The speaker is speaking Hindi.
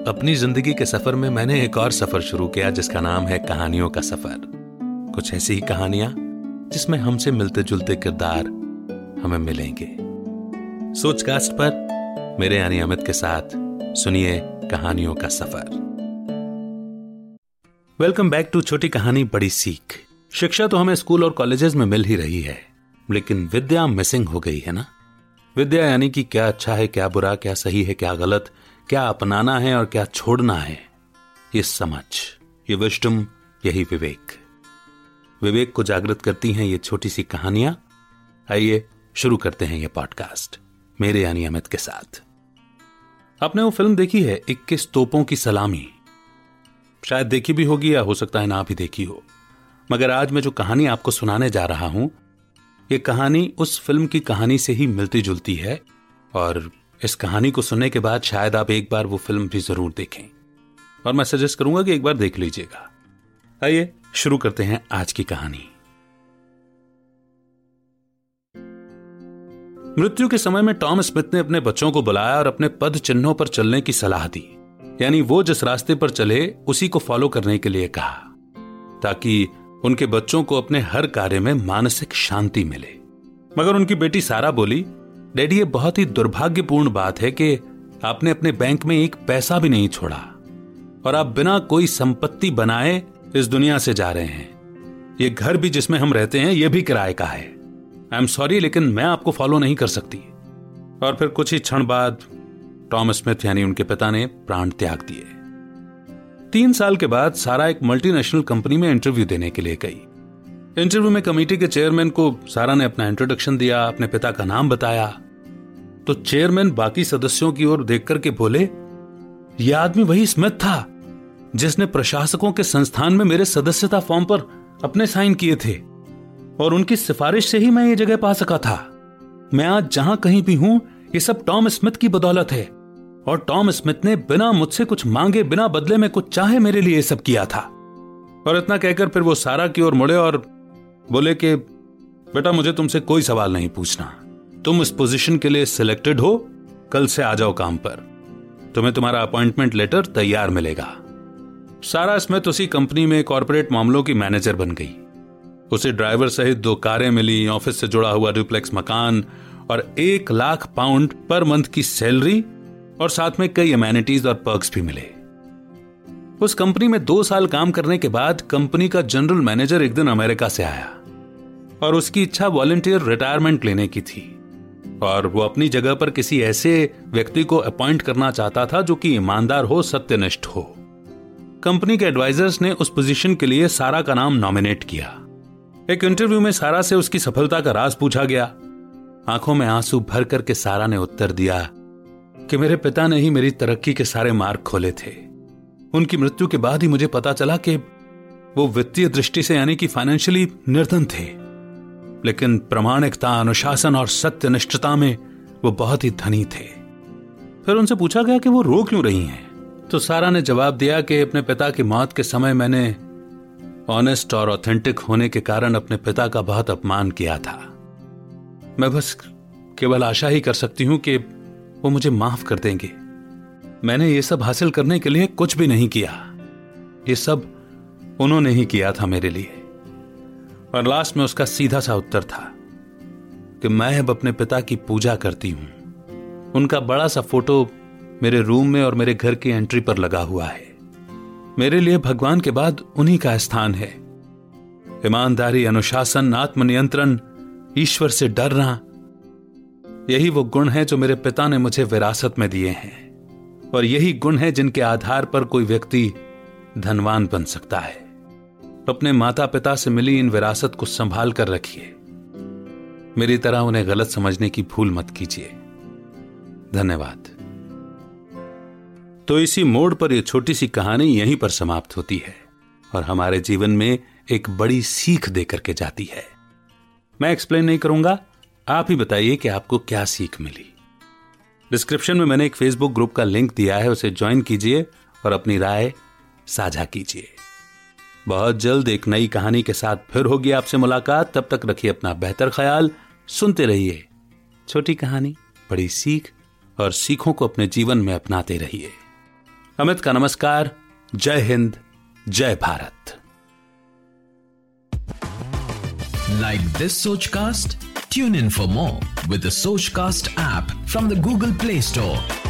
अपनी ज़िंदगी के सफ़र में मैंने एक और सफ़र शुरू किया, जिसका नाम है कहानियों का सफ़र। कुछ ऐसी ही कहानियाँ, जिसमें हमसे मिलते जुलते किरदार हमें मिलेंगे। सोचकास्ट पर मेरे यानी अमित के साथ सुनिए कहानियों का सफ़र। वेलकम बैक टू छोटी कहानी बड़ी सीख। शिक्षा तो हमें स्कूल और कॉलेजेस में मिल ही रही है, लेकिन विद्या मिसिंग हो गई है ना? विद्या यानी कि क्या अच्छा है, क्या बुरा, क्या सही है, क्या गलत? क्या अपनाना है और क्या छोड़ना है, ये समझ, ये विष्टम यही विवेक। विवेक को जागृत करती हैं ये छोटी सी कहानियाँ। आइए, शुरू करते हैं ये पॉडकास्ट मेरे यानी अमित के साथ। आपने वो फ़िल्म देखी है, इक्कीस तोपों की सलामी। शायद देखी भी होगी या हो सकता है ना भी देखी हो। मगर आज मैं जो कहानी आपको सुनाने जा रहा हूँ, ये कहानी उस फ़िल्म की कहानी से ही मिलती जुलती है और इस कहानी को सुनने के बाद शायद आप एक बार वो फ़िल्म भी ज़रूर देखें। और मैं सजेस्ट करूँगा कि एक बार देख लीजिएगा। आइए, शुरू करते हैं आज की कहानी। मृत्यु के समय में टॉम स्मिथ ने अपने बच्चों को बुलाया और अपने पद चिन्हों पर चलने की सलाह दी। यानी वो जिस रास्ते पर चले, उसी को फॉलो करने के लिए कहा, ताकि उनके बच्चों को अपने हर कार्य में मानसिक शांति मिले। मगर उनकी बेटी सारा बोली डैडी, ये बहुत ही दुर्भाग्यपूर्ण बात है कि आपने अपने बैंक में एक पैसा भी नहीं छोड़ा और आप बिना कोई संपत्ति बनाए इस दुनिया से जा रहे हैं। ये घर भी जिसमें हम रहते हैं, ये भी किराए का है। आई एम सॉरी लेकिन मैं आपको फॉलो नहीं कर सकती। और फिर कुछ ही क्षण बाद टॉम स्मिथ यानी उनके पिता ने प्राण त्याग दिए। तीन साल के बाद सारा एक मल्टीनेशनल कंपनी में इंटरव्यू देने के लिए गई। इंटरव्यू में कमेटी के चेयरमैन को सारा ने अपना इंट्रोडक्शन दिया, अपने पिता का नाम बताया। तो चेयरमैन बाकी सदस्यों की ओर देख करके बोले यह आदमी वही स्मिथ था, जिसने प्रशासकों के संस्थान में मेरे सदस्यता फॉर्म पर अपने साइन किए थे, और उनकी सिफारिश से ही मैं ये जगह पा सका था। मैं आज जहाँ कहीं भी हूँ, ये सब टॉम स्मिथ की बदौलत है, और टॉम स्मिथ ने बिना मुझसे कुछ मांगे, बिना बदले में कुछ चाहे मेरे लिए सब किया था। और इतना कहकर फिर वो सारा की ओर मुड़े और बोले कि, बेटा, मुझे तुमसे कोई सवाल नहीं पूछना। तुम इस पोजीशन के लिए सिलेक्टेड हो। कल से आ जाओ काम पर। तुम्हें तुम्हारा अपॉइंटमेंट लेटर तैयार मिलेगा। सारा स्मिथ उसी कंपनी में कॉरपोरेट मामलों की मैनेजर बन गई। उसे ड्राइवर सहित दो कारें मिली ऑफ़िस से जुड़ा हुआ डुप्लेक्स मकान और एक लाख पाउंड पर मंथ की सैलरी और साथ में कई अमेनिटीज और पर्क्स भी मिले। उस कंपनी में दो साल काम करने के बाद कंपनी का जनरल मैनेजर एक दिन अमेरिका से आया। और उसकी इच्छा वॉलेंटियर रिटायरमेंट लेने की थी। और वो अपनी जगह पर किसी ऐसे व्यक्ति को अपॉइंट करना चाहता था जो कि ईमानदार हो, सत्यनिष्ठ हो। कंपनी के एडवाइजर्स ने उस पोजीशन के लिए सारा का नाम नॉमिनेट किया। एक इंटरव्यू में सारा से उसकी सफलता का राज पूछा गया। आँखों में आँसू भर करके सारा ने उत्तर दिया कि मेरे पिता ने ही मेरी तरक्की के सारे मार्ग खोले थे। उनकी मृत्यु के बाद ही मुझे पता चला कि वो वित्तीय दृष्टि से यानी कि फाइनेंशियली निर्धन थे। लेकिन प्रमाणिकता, अनुशासन और सत्यनिष्ठता में वो बहुत ही धनी थे। फिर उनसे पूछा गया कि वो रो क्यों रही हैं? तो सारा ने जवाब दिया कि अपने पिता की मौत के समय मैंने ऑनेस्ट और ऑथेंटिक होने के कारण अपने पिता का बहुत अपमान किया था। मैं बस केवल आशा ही कर सकती हूँ कि वो मुझे माफ़ कर देंगे। मैंने ये सब हासिल करने के लिए कुछ भी नहीं किया। ये सब उन्होंने ही किया था मेरे लिए। और लास्ट में उसका सीधा सा उत्तर था कि मैं अब अपने पिता की पूजा करती हूँ। उनका बड़ा सा फ़ोटो मेरे रूम में और मेरे घर की एंट्री पर लगा हुआ है। मेरे लिए भगवान के बाद उन्हीं का स्थान है। ईमानदारी, अनुशासन, आत्मनियंत्रण, ईश्वर से डरना, यही वो गुण है जो मेरे पिता ने मुझे विरासत में दिए हैं। और यही गुण है जिनके आधार पर कोई व्यक्ति धनवान बन सकता है। अपने माता पिता से मिली इन विरासत को संभाल कर रखिए। मेरी तरह उन्हें गलत समझने की भूल मत कीजिए। धन्यवाद। तो इसी मोड़ पर यह छोटी सी कहानी यहीं पर समाप्त होती है और हमारे जीवन में एक बड़ी सीख देकर के जाती है। मैं एक्सप्लेन नहीं करूँगा, आप ही बताइए कि आपको क्या सीख मिली। डिस्क्रिप्शन में मैंने एक फेसबुक ग्रुप का लिंक दिया है, उसे ज्वाइन कीजिए और अपनी राय साझा कीजिए। बहुत जल्द एक नई कहानी के साथ फिर होगी आपसे मुलाकात। तब तक रखिए अपना बेहतर ख्याल, सुनते रहिए। छोटी कहानी, बड़ी सीख और सीखों को अपने जीवन में अपनाते रहिए। अमित का नमस्कार, जय हिंद, जय Bharat. Like this Sochcast tune in for more with the Sochcast app from the Google Play Store